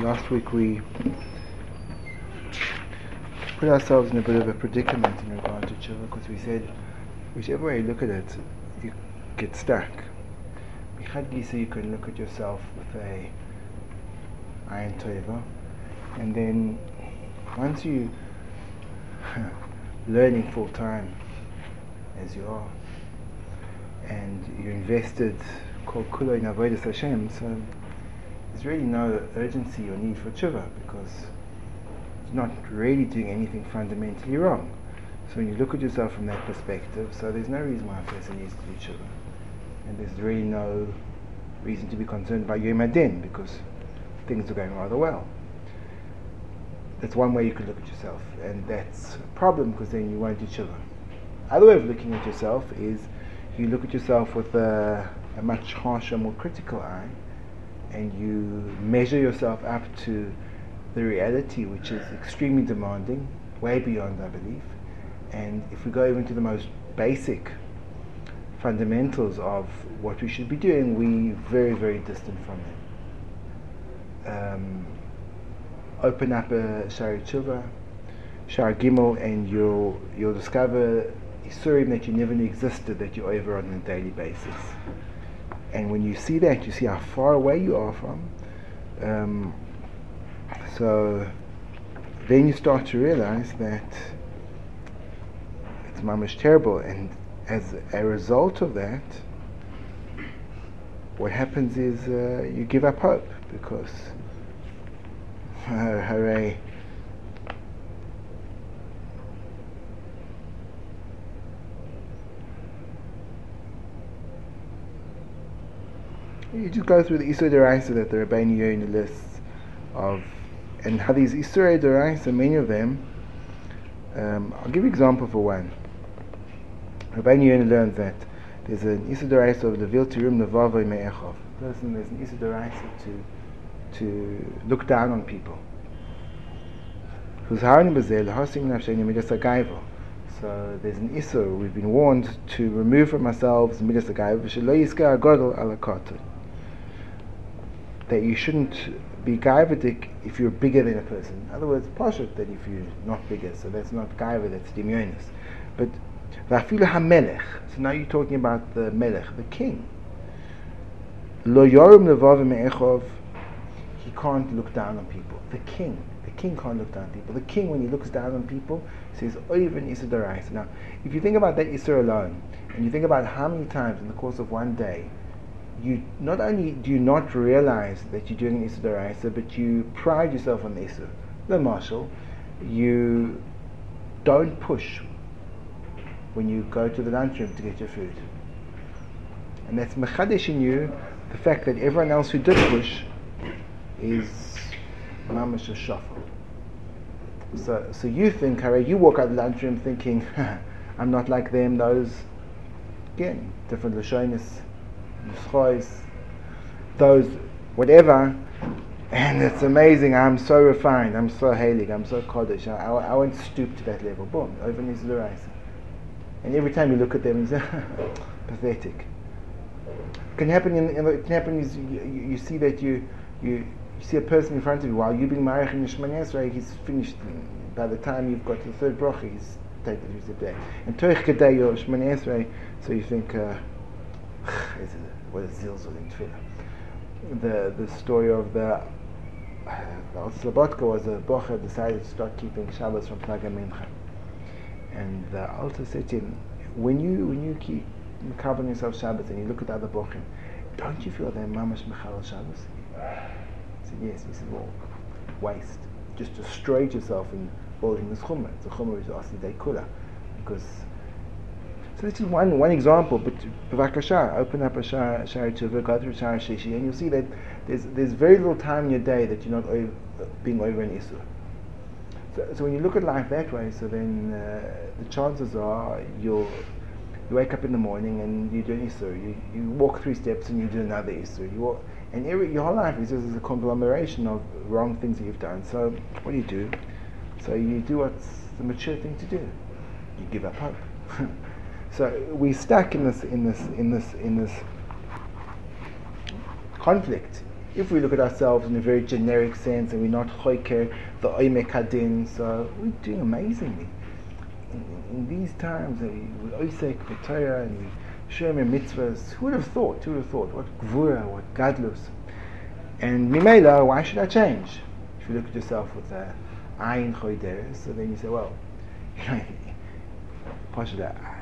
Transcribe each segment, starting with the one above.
last week we put ourselves in a bit of a predicament in regard to tshuva because we said whichever way you look at it, you get stuck. Gisa, you can look at yourself with a iron tova, and then once you learning full time as you are, and you're invested called kulo in avodas Hashem, so there's really no urgency or need for tshuva because you're not really doing anything fundamentally wrong. So when you look at yourself from that perspective, so there's no reason why a person needs to do tshuva. And there's really no reason to be concerned about Yom Adin because things are going rather well. That's one way you could look at yourself, and that's a problem because then you won't do tshuva. Other way of looking at yourself is you look at yourself with a, a much harsher, more critical eye, and you measure yourself up to the reality, which is extremely demanding, way beyond our belief. And if we go even to the most basic fundamentals of what we should be doing, we very, very distant from them. Um, open up a Shari Tshuva, Shari Gimel, and you'll, you'll discover Isurim that you never knew existed that you're over on a daily basis. And when you see that, you see how far away you are from. Um, so then you start to realize that it's mamish terrible, and as a result of that, what happens is uh, you give up hope because uh, hooray. You just go through the Isur Deraisa that the Rabbeinu Yonah lists of, and how these Isur Deraisa, many of them, um, I'll give you an example for one. Rabbeinu Yonah learns that there's an Isur Deraisa of the Viltirum Nevava Me'echov. Person, there's an Isur Deraisa to, to look down on people. So there's an Isur, we've been warned to remove from ourselves Midas that you shouldn't be gaivadik if you're bigger than a person. In other words, pashut that if you're not bigger, so that's not gaiva, that's dimyonis. But vafilu hamelech. So now you're talking about the melech, the king. Lo yorim levav me'echov. He can't look down on people. The king. The king can't look down on people. The king, when he looks down on people, says, Oivin Isur Now, if you think about that Isur alone, and you think about how many times in the course of one day you not only do you not realize that you're doing Daraisa, but you pride yourself on the. The marshal, you don't push when you go to the lunchroom to get your food. And that's Mechadesh in you, the fact that everyone else who did push is Mamash shuffle. So, so you think, Harry, you walk out the lunchroom thinking, I'm not like them, those, again, different Lashonis those, whatever. And it's amazing. I'm so refined. I'm so halig. I'm so Kodesh. I, I, I won't stoop to that level. Boom. Over his Luraisa. And every time you look at them, it's pathetic. Can happen. In, in, it can happen. Is you, you, you, see that you, you you see a person in front of you while you being married in Shemon he's finished. By the time you've got to the third bracha, he's taken his day. And Toich Kedei your Shemon so you think. Uh, what is Zilzul in Tefillah. The, the story of the Slabotka was a Bocher decided to start keeping Shabbos from Plaga Mincha. And the Alta said to him, when you, when you keep covering yourself Shabbos and you look at the other Bochim, don't you feel they're mamash mechal Shabbos? He said, yes. He said, well, waste. Just destroy yourself in building this chumrah. The chumrah is asli kula. Because so this is one, one example, but Bavakasha, open up a Shari Tshuva, go through Shari Shishi, and you'll see that there's, there's very little time in your day that you're not over, being over an Isur. So, so when you look at life that way, so then uh, the chances are you'll you wake up in the morning and you do an Isur. You, you walk three steps and you do another Isur. You walk, and every, your whole life is just a conglomeration of wrong things that you've done. So what do you do? So you do what's the mature thing to do. You give up hope. So we stuck in this in this in this in this conflict if we look at ourselves in a very generic sense and we're not choiker, the oimek hadin, so we're doing amazingly. In, in these times, eh, we oisek b'Torah and we shomer mitzvahs. Who would have thought? Who would have thought? What gvura, what gadlus. And mimela, why should I change? If you look at yourself with a ayin choideres, so then you say, well,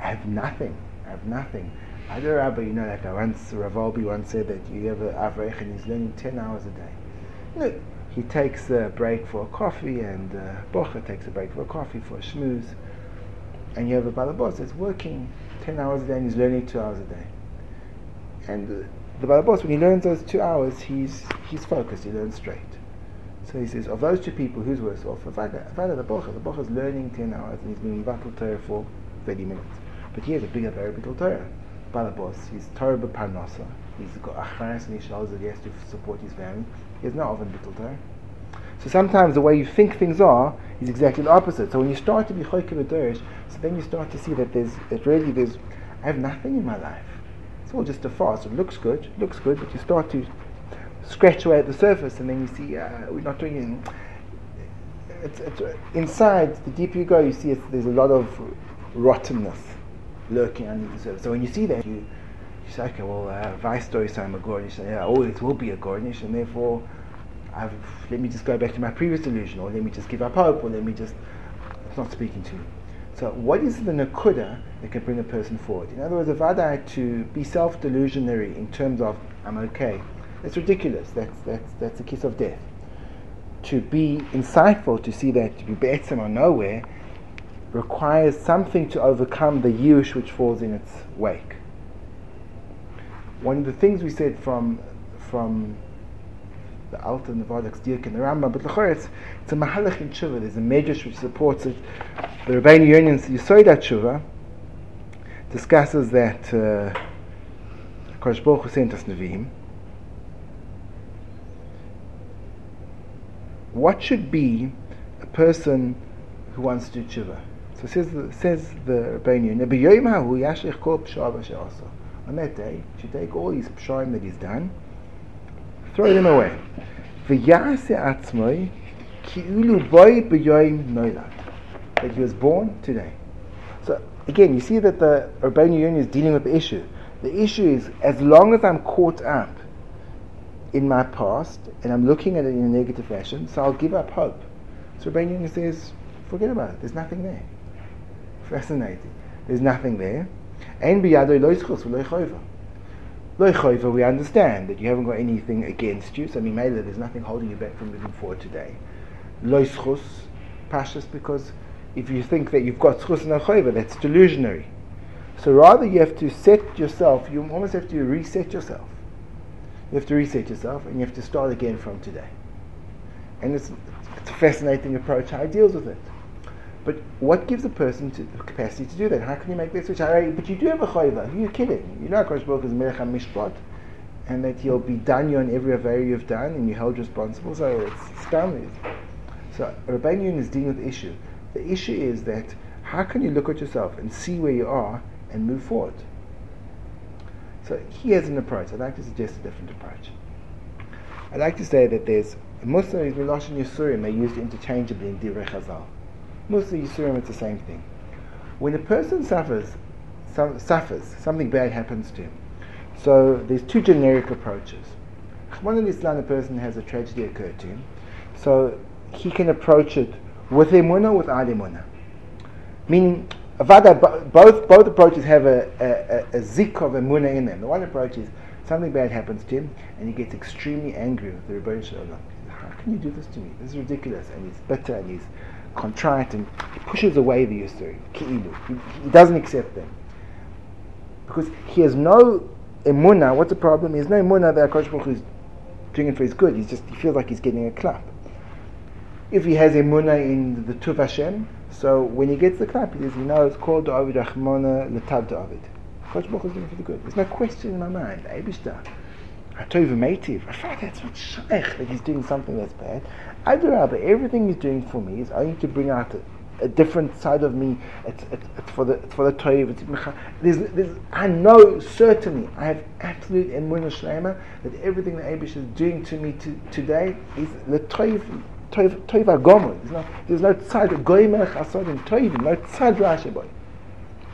I have nothing. I have nothing. Other Rabbi, you know, like I once, Rav Wolbe once said that you have an Avrech and he's learning 10 hours a day. No, he takes a break for a coffee and uh, Bocha takes a break for a coffee, for a schmooze. And you have a Balabos that's working 10 hours a day and he's learning 2 hours a day. And uh, the Balabos, when he learns those 2 hours, he's, he's focused, he learns straight. So he says, of those two people, who's worse off? Avada, the Bocha. The Bocha is learning 10 hours and he's being Vatal Torah for 30 minutes. But he has a bigger, big Torah. Balabos, he's Torah Parnasa, he's got Achmaras and he shoulders that he has to support his family. He has no oven bittul Torah. So sometimes the way you think things are is exactly the opposite. So when you start to be choikim derish, so then you start to see that there's that really there's I have nothing in my life. It's all just a farce. It looks good, looks good, but you start to scratch away at the surface, and then you see uh, we're not doing anything. It's, it's, inside, the deeper you go, you see there's a lot of rottenness lurking under the surface. So when you see that, you, you say, okay, well, uh, vice story I'm a Gornish, and yeah, oh, it will be a Gornish, and therefore, I've, let me just go back to my previous delusion, or let me just give up hope, or let me just, it's not speaking to me. So what is the nakuda that can bring a person forward? In other words, if I to be self-delusionary in terms of, I'm okay, it's ridiculous. That's, that's, that's a kiss of death. To be insightful, to see that, to be better or nowhere, requires something to overcome the yush which falls in its wake. One of the things we said from from the Alta Nevadak Dirk and the Rambam, but Lachor, it's, it's a Mahalach in Tshuva. There's a medrash which supports it. The Rabbeinu Yonyan Yisoida Tshuva discusses that uh, Kosh Baruch sent us. What should be a person who wants to do tshuva? So says the, says the Rabbeinu, on that day, should take all his psharim that he's done, throw them away. That he was born today. So again, you see that the Rabbeinu Yonah is dealing with the issue. The issue is, as long as I'm caught up in my past and I'm looking at it in a negative fashion, so I'll give up hope. So Yonah says, forget about it. There's nothing there. Fascinating. There's nothing there. And Loichoiva, we understand that you haven't got anything against you, so Mimela, there's nothing holding you back from moving forward today. Loischus, pashas, because if you think that you've got schus and that's delusionary. So rather you have to set yourself, you almost have to reset yourself. You have to reset yourself and you have to start again from today. And it's, it's a fascinating approach how he deals with it. But what gives a person to, the capacity to do that? How can you make this switch? But you do have a chayva. Who are you kidding? You know Kosh Baruch is Melech Mishpat, and that you'll be done on every area you've done, and you're held responsible. So it's astounding. So Rabbeinu is dealing with the issue. The issue is that how can you look at yourself and see where you are and move forward? So he has an approach. I'd like to suggest a different approach. I'd like to say that there's Muslims, Milosh and Yisurim, they used interchangeably in Divrei of the Yisurim, it's the same thing. When a person suffers, some, suffers, something bad happens to him. So there's two generic approaches. One in Islam, a person has a tragedy occur to him, so he can approach it with emunah without emunah. Meaning, both, both approaches have a, a, a, a zik of emunah in them. The one approach is something bad happens to him, and he gets extremely angry with the Rebbe Shalom. How can you do this to me? This is ridiculous. And he's bitter and he's contrite and he pushes away the Yisurim. He, he doesn't accept them. Because he has no emunah. What's the problem? He has no emunah that HaKadosh Baruch is doing it for his good. He's just, he feels like he's getting a clap. If he has emunah in the Tuv Hashem, so when he gets the clap, he says, you know, it's called David Rachmana Letav David. HaKadosh Baruch is doing for the good. There's no question in my mind. Eh, Eibishter. Hatov Meitiv. That's not shaykh that he's doing something that's bad. Adarabah, everything he's doing for me is only to bring out a different side of me. It's, it's, it's for the it's for the. There's, there's, I know certainly I have absolute emunah shlema that everything that Abish is doing to me to, today is the toiv. There's no tzad goymer chasodim toivim. No tzad rashi boy.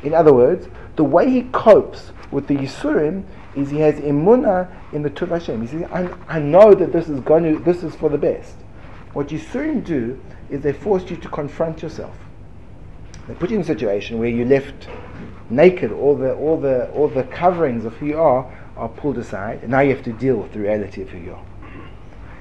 In other words, the way he copes with the Yisurim is he has imuna in the Tuv Hashem. He says, I, I know that this is going to, this is for the best. What Yisurim do is they force you to confront yourself. They put you in a situation where you're left naked, all the, all the, all the coverings of who you are are pulled aside, and now you have to deal with the reality of who you are.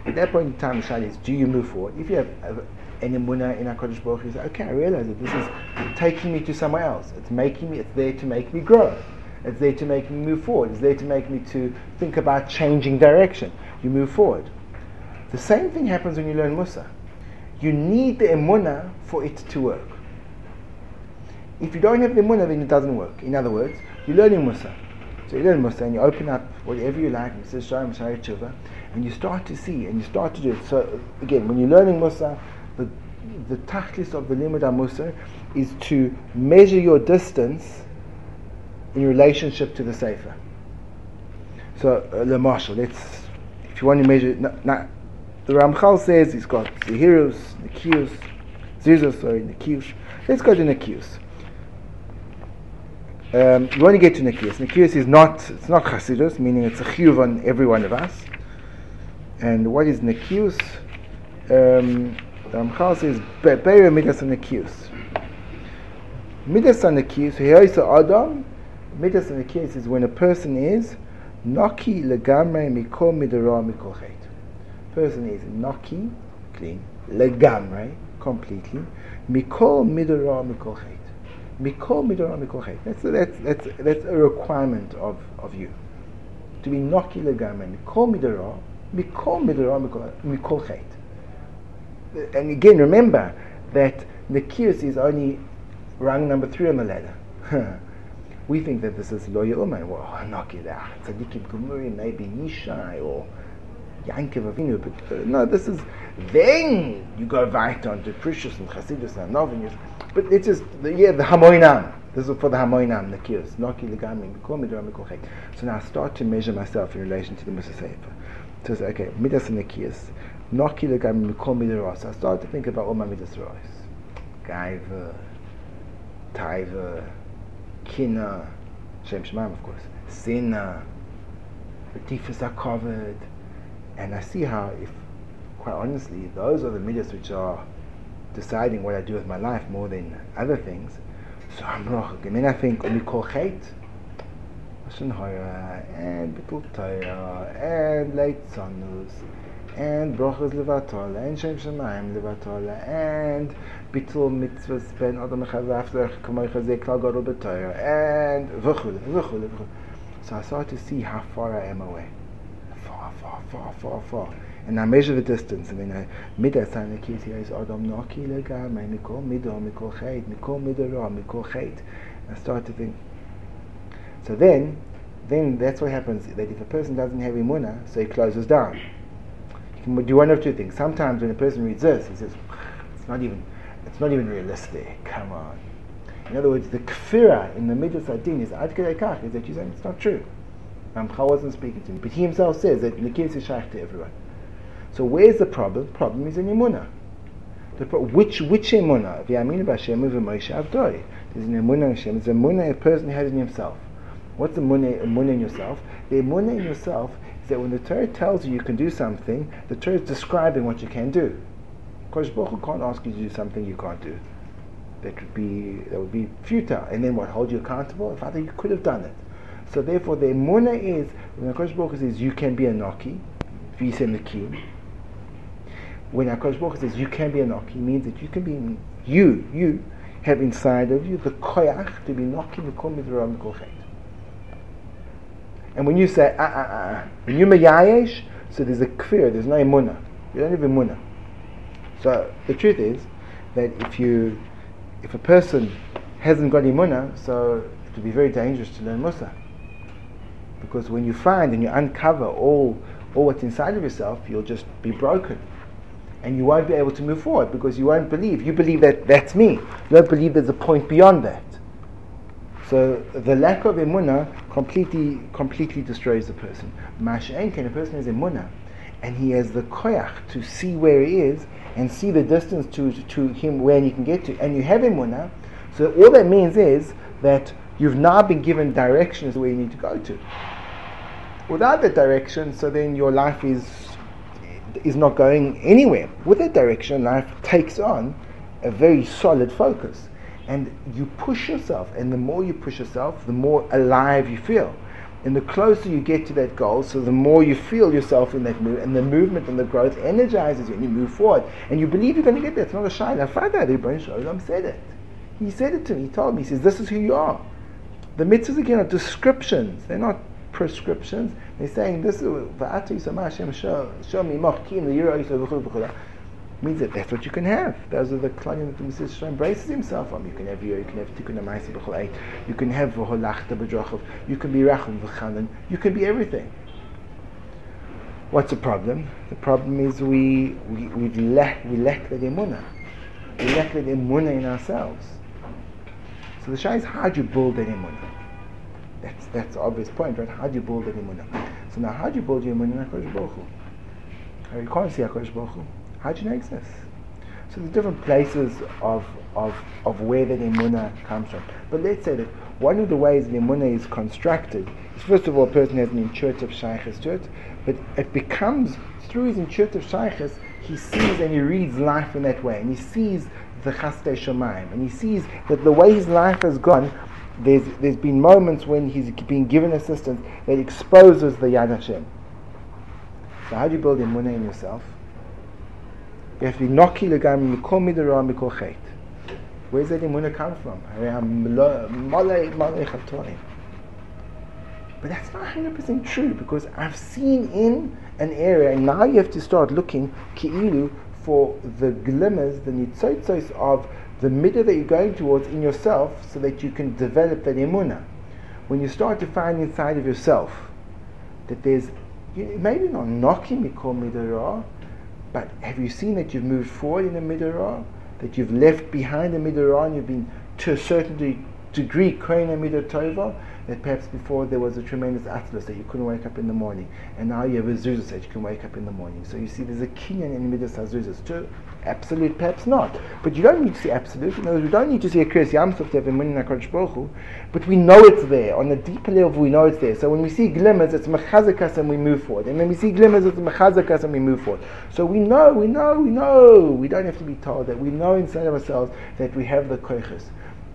At that point in time, the shayla is, do you move forward? If you have any emunah in HaKadosh Baruch you say, okay, I realize that this is taking me to somewhere else. It's making me, it's there to make me grow. It's there to make me move forward. It's there to make me to think about changing direction. You move forward. The same thing happens when you learn Musa. You need the emunah for it to work. If you don't have the emunah, then it doesn't work. In other words, you're learning Musa. So you learn Musa and you open up whatever you like, and says Shalom Tshuva, and you start to see and you start to do it. So again, when you're learning Musa, the the tachlis of the limud Musa is to measure your distance in relationship to the Sefer. So, uh, the Marshal, let's, if you want to measure, the Ramchal says he's got the heroes, the Kius, Zizos, sorry, the Kius. Let's go to Nekius. Um, you want to get to Nekius. Nekius is not, it's not Chasidus, meaning it's a chiyuv on every one of us. And what is Nekius? Um, the Ramchal says, Be'er Midas and Nekius. Midas and Nekius, here is Adam, Midas the case is when a person is Naki legamre mikol midara mikol chet. Person is Naki, clean, legamre, completely, mikol midara mikol chet. Mikol midara mikol chet. That's, that's, that's, that's a requirement of, of you. To be Naki legamre, mikol midara, And again, remember that Nikius is only rung number three on the ladder. we think that this is lo ye'uman. Well, Nokila, tzaddikim gumurim, maybe Yishai or Yankiv Avinu. But uh, no, this is then you go right on to Precious and Chasidus and Novin. But it's just the, yeah the Hamoinam. This is for the Hamoinam, the Kios. Noki legami, mikol midra mikol So now I start to measure myself in relation to the Musa It's okay, midas and Kios. Noki legami, mikol midra. So I start to think about all my midas rois. Gaiva, Taiva, Kina, Shem Shemaim, of course, Sina, the tifus are covered, and I see how, if quite honestly, those are the midas which are deciding what I do with my life more than other things. So I'm rochak, and then I think Mikol Chet, And Bitul Torah, and Leit Tzanus, and Brochas Levatola, and Shem Shemaim Levatola, and bitul mitzvahs ben adam chavaflech kamay chazek gadol b'toyer and v'chule v'chule v'chule. So I started to see how far I am away, far, far, far, far, far. And I measure the distance. I mean, I midas an here is adam naki legamay mikol mido mikol chait mikol midora mikol chait. I start to think. So then, then that's what happens. That if a person doesn't have imuna, so he closes down. He can do one of two things. Sometimes when a person reads this, he says, it's not even it's not even realistic. Come on. In other words, the kfira in the middle adin is ad is that you saying it's not true. Ramchal wasn't speaking to me, but he himself says that Nikis is shaykh to everyone. So where's the problem? Problem is in Imuna. Pro- which which Emunah? V'yamin b'Hashem v'Moshe avdoi. There's an Emunah in Hashem. There's an Emunah a person has in himself. What's the emunah in yourself? The Emunah in yourself is that when the Torah tells you you can do something, the Torah is describing what you can do. Kodesh Baruch can't ask you to do something you can't do. That would be that would be futile. And then what? Hold you accountable? If Father, you could have done it. So therefore, the emuna is when Kodesh Baruch Hu says you can be a noki, the key. When Kodesh Baruch says you can be a noki, means that you can be you you have inside of you the koyach to be noki the kol midram And when you say ah ah ah, when you mayayesh, so there's a kfir, there's no emuna. You don't have emuna. So the truth is that if you, if a person hasn't got imuna, so it would be very dangerous to learn Musa. Because when you find and you uncover all, all what's inside of yourself, you'll just be broken. and you won't be able to move forward because you won't believe. You believe that that's me. You don't believe there's a point beyond that. So the lack of emunah completely, completely destroys the person. Masha'en can a person has munah, and he has the koyach to see where he is and see the distance to, to him where he can get to, and you have emunah. So all that means is that you've now been given directions where you need to go to. Without that direction, so then your life is is not going anywhere. With that direction, life takes on a very solid focus. And you push yourself, and the more you push yourself, the more alive you feel. And the closer you get to that goal, so the more you feel yourself in that move, and the movement and the growth energizes you, and you move forward, and you believe you're going to get there. It's not a shine. Father Shalom said it. He said it to me. He told me. He says, "This is who you are." The mitzvahs again are descriptions. They're not prescriptions. They're saying this means that that's what you can have. Those are the klalim that the Mesilas embraces himself on. You can have you you can have tikkun amaisi b'chol You can have v'holachta b'drachav. You can be rachum v'chanan. You can be everything. What's the problem? The problem is we we we lack we lack that emunah. We lack that emunah in ourselves. So the shah is how do you build that emunah? That's that's the obvious point, right? How do you build that emunah? So now how do you build your emunah in Hakadosh Baruch Hu? You can't see Hakadosh Baruch Hu. How do you know exists? So there's different places of, of, of where that emunah comes from. But let's say that one of the ways the is constructed is first of all a person has an intuitive shaykhs to it, but it becomes through his intuitive shaykhs he sees and he reads life in that way, and he sees the chaste shemaim, and he sees that the way his life has gone, there's, there's been moments when he's been given assistance that exposes the Yad Hashem. So how do you build emunah in yourself? You have to be noki legam mikol midara mikol chet. Where's that emunah come from? But that's not 100% true because I've seen in an area, and now you have to start looking ki'ilu for the glimmers, the nitzotzos of the middle that you're going towards in yourself so that you can develop that emunah. When you start to find inside of yourself that there's maybe not knocking mikol midara, but have you seen that you've moved forward in the Midrash? That you've left behind the Midrash and you've been to a certain degree Koina Midatova? That perhaps before there was a tremendous atlas that you couldn't wake up in the morning, and now you have a zuzas that you can wake up in the morning. So you see there's a kinyan in Midas too. Absolute, perhaps not. But you don't need to see absolute. In other words, we don't need to see a Kriyas Yamsuf to have a Munin HaKadosh but we know it's there. On a deeper level, we know it's there. So when we see glimmers, it's mechazakas and we move forward. And when we see glimmers, it's mechazakas and we move forward. So we know, we know, we know. We don't have to be told that. We know inside of ourselves that we have the koiches.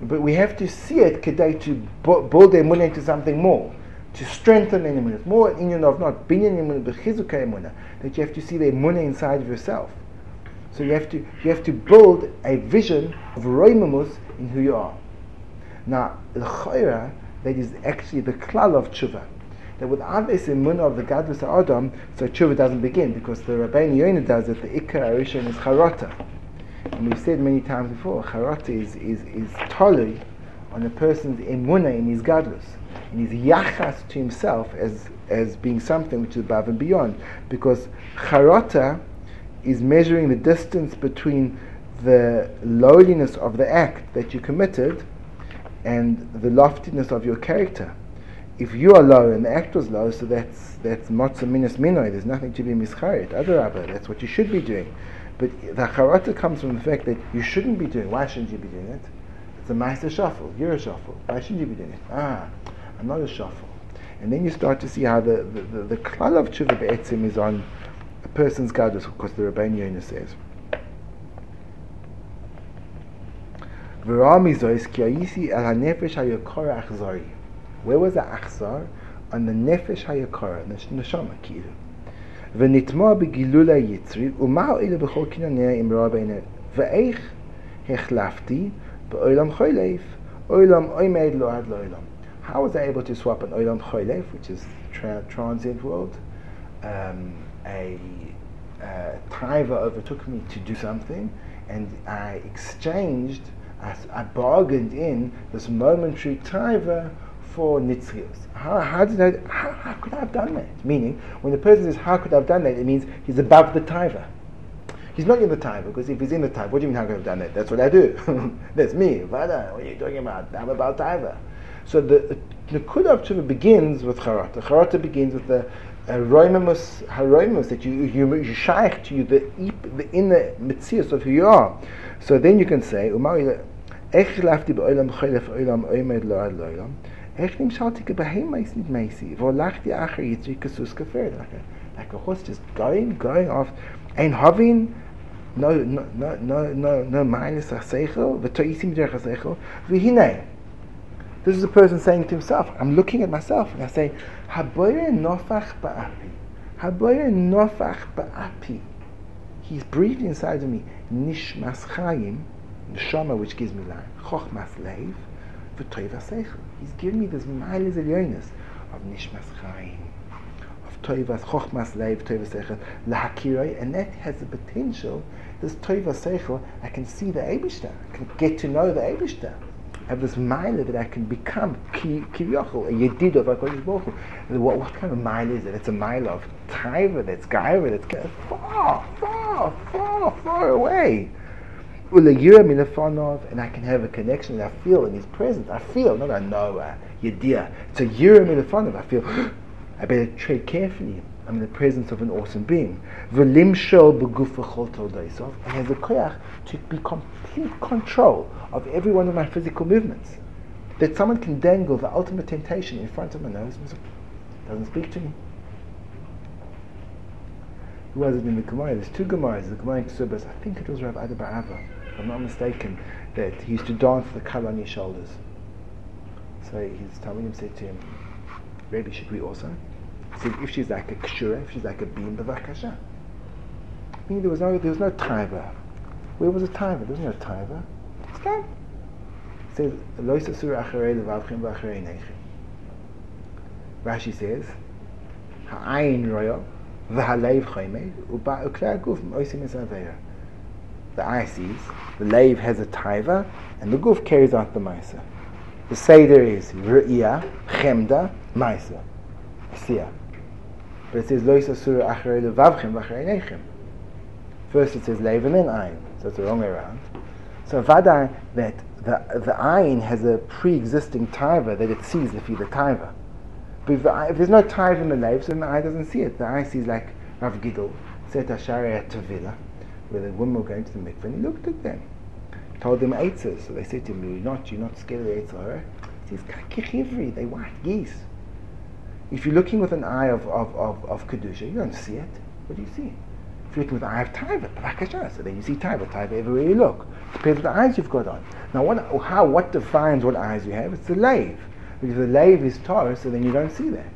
But we have to see it today to build the emunah into something more. To strengthen the. It's more in and of not binyan emunah, but chizuka emunah. That you have to see the emunah inside of yourself. So you have to you have to build a vision of roimamus in who you are. Now, the chayra that is actually the klal of tshuva. That without this imun of the gadlus adam, so tshuva doesn't begin because the Rabbeinu Yonah does it. The ikar arishon is charata, and we've said many times before, charata is is is tolui on a person's emunah in his gadlus, in his yachas to himself as as being something which is above and beyond, because charata is measuring the distance between the lowliness of the act that you committed and the loftiness of your character. If you are low and the act was low, so that's that's matzah minus minoi. There's nothing to be mischarit. Adarabah, that's what you should be doing. But the charata comes from the fact that you shouldn't be doing. Why shouldn't you be doing it? It's a master shuffle. You're a shuffle. Why shouldn't you be doing it? Ah, I'm not a shuffle. And then you start to see how the the, the, the klal of tshuva is on a person's gadus, because the Rabbeinu Yonah says. Where was the achzar? On the nefesh hayakara, the neshama kiru. ונטמע בגילול היצרי, ומה הועיל בכל קניוניה אם ראה בעיני? ואיך החלפתי בעולם חולף, עולם עומד לו עד לעולם. How was I able to swap an olam choylef, which is tra- transient world, um, a uh, overtook me to do something, and I exchanged, I, I bargained in this momentary taiva for nitzrios. How, how, did I, how, how, could I have done that? Meaning, when the person says, how could I have done that, it means he's above the taiva. He's not in the time because if he's in the time, what do you mean how could I have done that? That's what I do. That's me. Vada, what are you talking about? I'm about taiva. So the of Tshuva begins with Charata. Charata begins with the Haroimimus, Haroimimus that you, you, you shaykh to you, the, the inner mitzias of who you are. So then you can say, איך חלפתי בעולם חלף עולם עומד לא עד לעולם, איך נמשלתי כבהמייס נדמייסי, והולכתי אחר יצרי כסוס כפרד. Like a horse just going, going off, אין הבין, no, no, no, no, no, no מיינס השכל, ותויסים דרך השכל, והנה, this is a person saying to himself, I'm looking at myself and I say, Haboyer nofach ba'api. Haboyer nofach ba'api. He's breathed inside of me. Nishmas chayim, neshama, which gives me life. Chochmas leiv, v'toiv ha'seichel. He's given me this miles elyonis of nishmas chayim, of toivas, chochmas leiv, toiv ha'seichel, lahakiroi, and that has the potential, this toiv ha'seichel, I can see the Eibishter, I can get to know the Eibishter have this mile that I can become kivyochel, a yedid of HaKadosh Baruch Hu. What, what kind of mile is it? It's a mile of taiva, that's gaiva, that's far, far, far, far away. And I can have a connection that I feel in His presence. I feel, not I know, uh, yedia. It's a yira milafonov. I feel, I better tread carefully. I'm in the presence of an awesome being. V'limshol b'guf and has a koyach to be complete control of every one of my physical movements. That someone can dangle the ultimate temptation in front of my nose doesn't speak to me. Who was it in the Gemara? There's two Gemaras. The Gemara in Ksubas, I think it was Rav Ba'ava, if I'm not mistaken, that he used to dance the kala on his shoulders. So his Talmudim said to him, Rebbe, should we also? Said, if she's like a kshura, if she's like a beam, bavakasha. Meaning there was no, there was no taiva. Where was the taiva? There was no taiva. It says, Lo yisasur acharei levavchim v'acharei neichim. Rashi says, Ha'ayin royo, v'halev choyme, u'ba u'klei aguf m'oisim es The eye sees, the lave has a taiva, and the guf carries out the maisa. The seder is ru'iyah, chemda, maisa. Siyah. But it says, Lo yisasur acharei levavchim v'acharei neichim. First it says lave and then ayin, so it's the wrong way around. So vada that the the ayin has a pre-existing taiva that it sees if you're the taiva. But if, the, if, there's no taiva in the lave, so the eye doesn't see it. The eye sees like Rav Gidl, Set Ashari Tavila, where the women were going to the mikveh, and he looked at them. Told them eitzes. So they said to him, You're not, you're not scared of the eitzah. He says, Kichivri, they white geese. If you're looking with an eye of, of, of, of Kedusha, you don't see it. What do you see? If you're looking with the eye of Taiva, so then you see Taiva, Taiva everywhere you look. Depends the eyes you've got on. Now, what, how, what defines what eyes you have? It's the lave. Because the lave is Torah, so then you don't see that.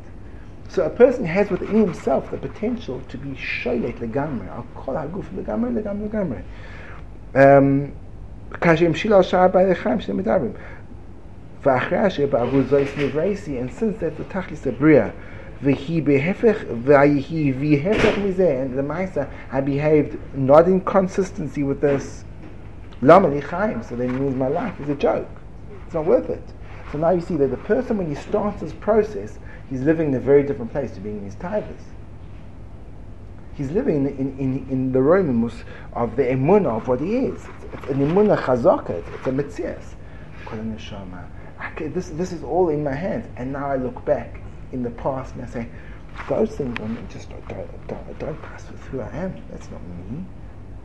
So a person has within himself the potential to be shoylet legamre. I'll call out guf legamre, legamre, legamre. Um, and since that's the Tachlis abriya, and the Maisa, I behaved not in consistency with this so then means my life is a joke. It's not worth it. So now you see that the person, when he starts this process, he's living in a very different place to being in his tithes. He's living in, in, in, the Romanus of the emunah of what he is. It's, it's an emunah chazaka, it's, a mitzias. It's called. This, this is all in my hands, and now I look back in the past and I say, those things on me just don't, don't, don't pass with who I am. That's not me.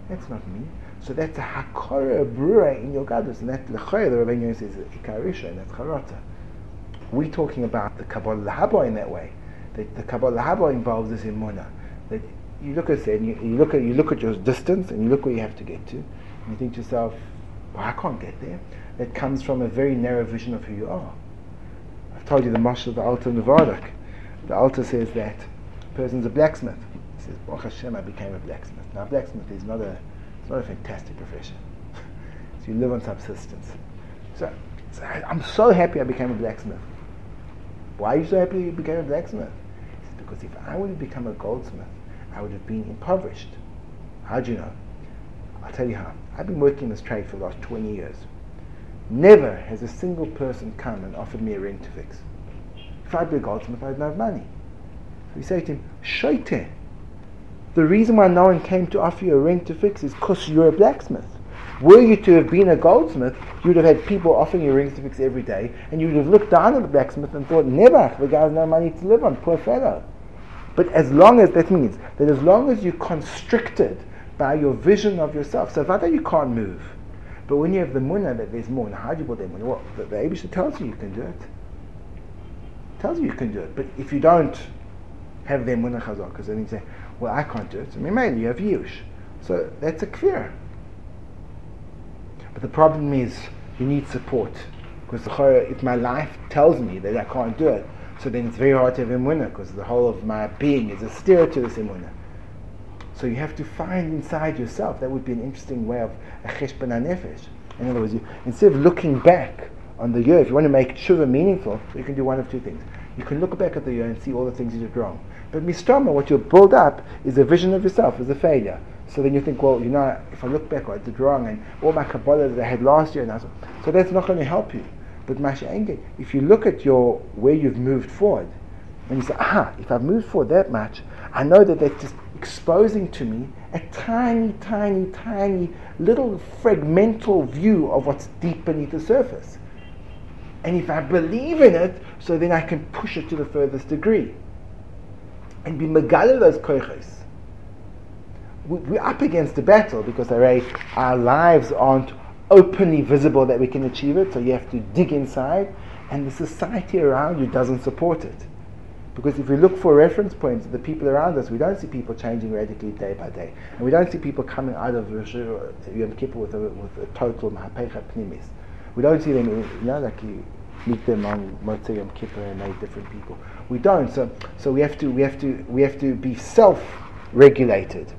That's not me. So that's a hakora brura in your gadus, and that lechoyer the Rebbeinu says ikarisha, and that's charata. We're talking about the kabbalah lahaba in that way. That the kabbalah lahaba involves this imuna. That you look at it, and you, you, look at you look at your distance, and you look where you have to get to, and you think to yourself, well, I can't get there. That comes from a very narrow vision of who you are. I've told you the marshal of the Alta Nevardak. The Alta says that a person's a blacksmith. He says, Baruch Hashem, I became a blacksmith. Now, blacksmith is not a it's not a fantastic profession. so you live on subsistence. So, so I, am so happy I became a blacksmith. Why are you so happy you became a blacksmith? It's because if I would have become a goldsmith, I would have been impoverished. How do you know? I'll tell you how. I've been working in this trade for the last 20 years. Never has a single person come and offered me a ring to fix. If I'd be a goldsmith, I'd have money. So we say to him, Shoite, The reason why no one came to offer you a ring to fix is because you're a blacksmith. Were you to have been a goldsmith, you would have had people offering you rings to fix every day, and you would have looked down at the blacksmith and thought, never, the guy has no money to live on, poor fellow. But as long as that means that as long as you're constricted by your vision of yourself, so Vada you can't move. But when you have the munna that there's more, and that munna? Well, the, the Abisha tells you you can do it. Tells you you can do it. But if you don't have the munna chazak, because then you say, well, I can't do it. So maybe you have yush. So that's a kfir. But the problem is you need support. Because if my life tells me that I can't do it, so then it's very hard to have emunah because the whole of my being is a steer to this emunah. So you have to find inside yourself. That would be an interesting way of a cheshbon nefesh. In other words, you, instead of looking back on the year, if you want to make tshuva meaningful, you can do one of two things. You can look back at the year and see all the things you did wrong. But mistama, what you build up is a vision of yourself as a failure. So then you think, well, you know, if I look back, I did wrong, and all my Kabbalah that I had last year, and so, so that's not going to help you. But Masha if you look at your where you've moved forward, and you say, aha, if I've moved forward that much, I know that that's just exposing to me a tiny, tiny, tiny little fragmental view of what's deep beneath the surface. And if I believe in it, so then I can push it to the furthest degree. And be megala those koiches. We're up against a battle because our lives aren't openly visible that we can achieve it, so you have to dig inside, and the society around you doesn't support it. Because if we look for reference points, the people around us, we don't see people changing radically day by day. And we don't see people coming out of Yom Kippur with a, with a total Mahapecha Pnimis. We don't see them, you know, like you meet them on Motzei Yom Kippur and they're different people. We don't. So, so we, have to, we, have to, we have to be self regulated.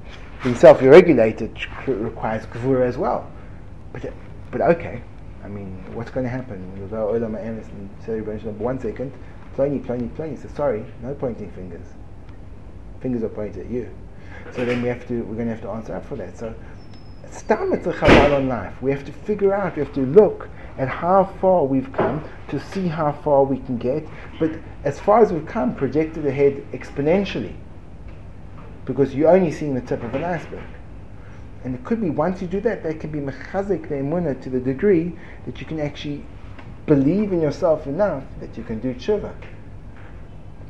Being self regulated requires Gvura as well. But, but okay, I mean, what's going to happen? One second, Pliny, Pliny, Pliny says, sorry, no pointing fingers. Fingers are pointed at you. So then we have to, we're going to have to answer up for that. So, stam it's a chabal on life. We have to figure out, we have to look at how far we've come to see how far we can get. But as far as we've come, projected ahead exponentially. Because you're only seeing the tip of an iceberg. And it could be once you do that, that can be mechazik the to the degree that you can actually believe in yourself enough that you can do tshuva.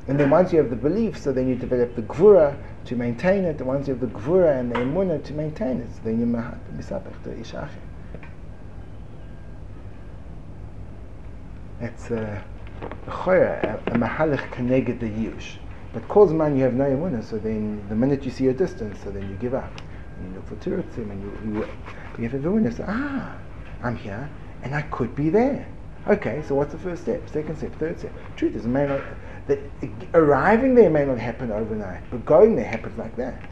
And then once you have the belief, so then you develop the gvura to maintain it. And once you have the gvura and the emunah to maintain it, so then you misapech to ishachim. It's a choya, a mahalach connected the yush. But calls man you have no emunah, so then the minute you see a distance, so then you give up and you look for Tiritzim, and you, you, you have a awareness, ah, I'm here, and I could be there. Okay, so what's the first step? Second step, third step. Truth is, it may not, that arriving there may not happen overnight, but going there happens like that.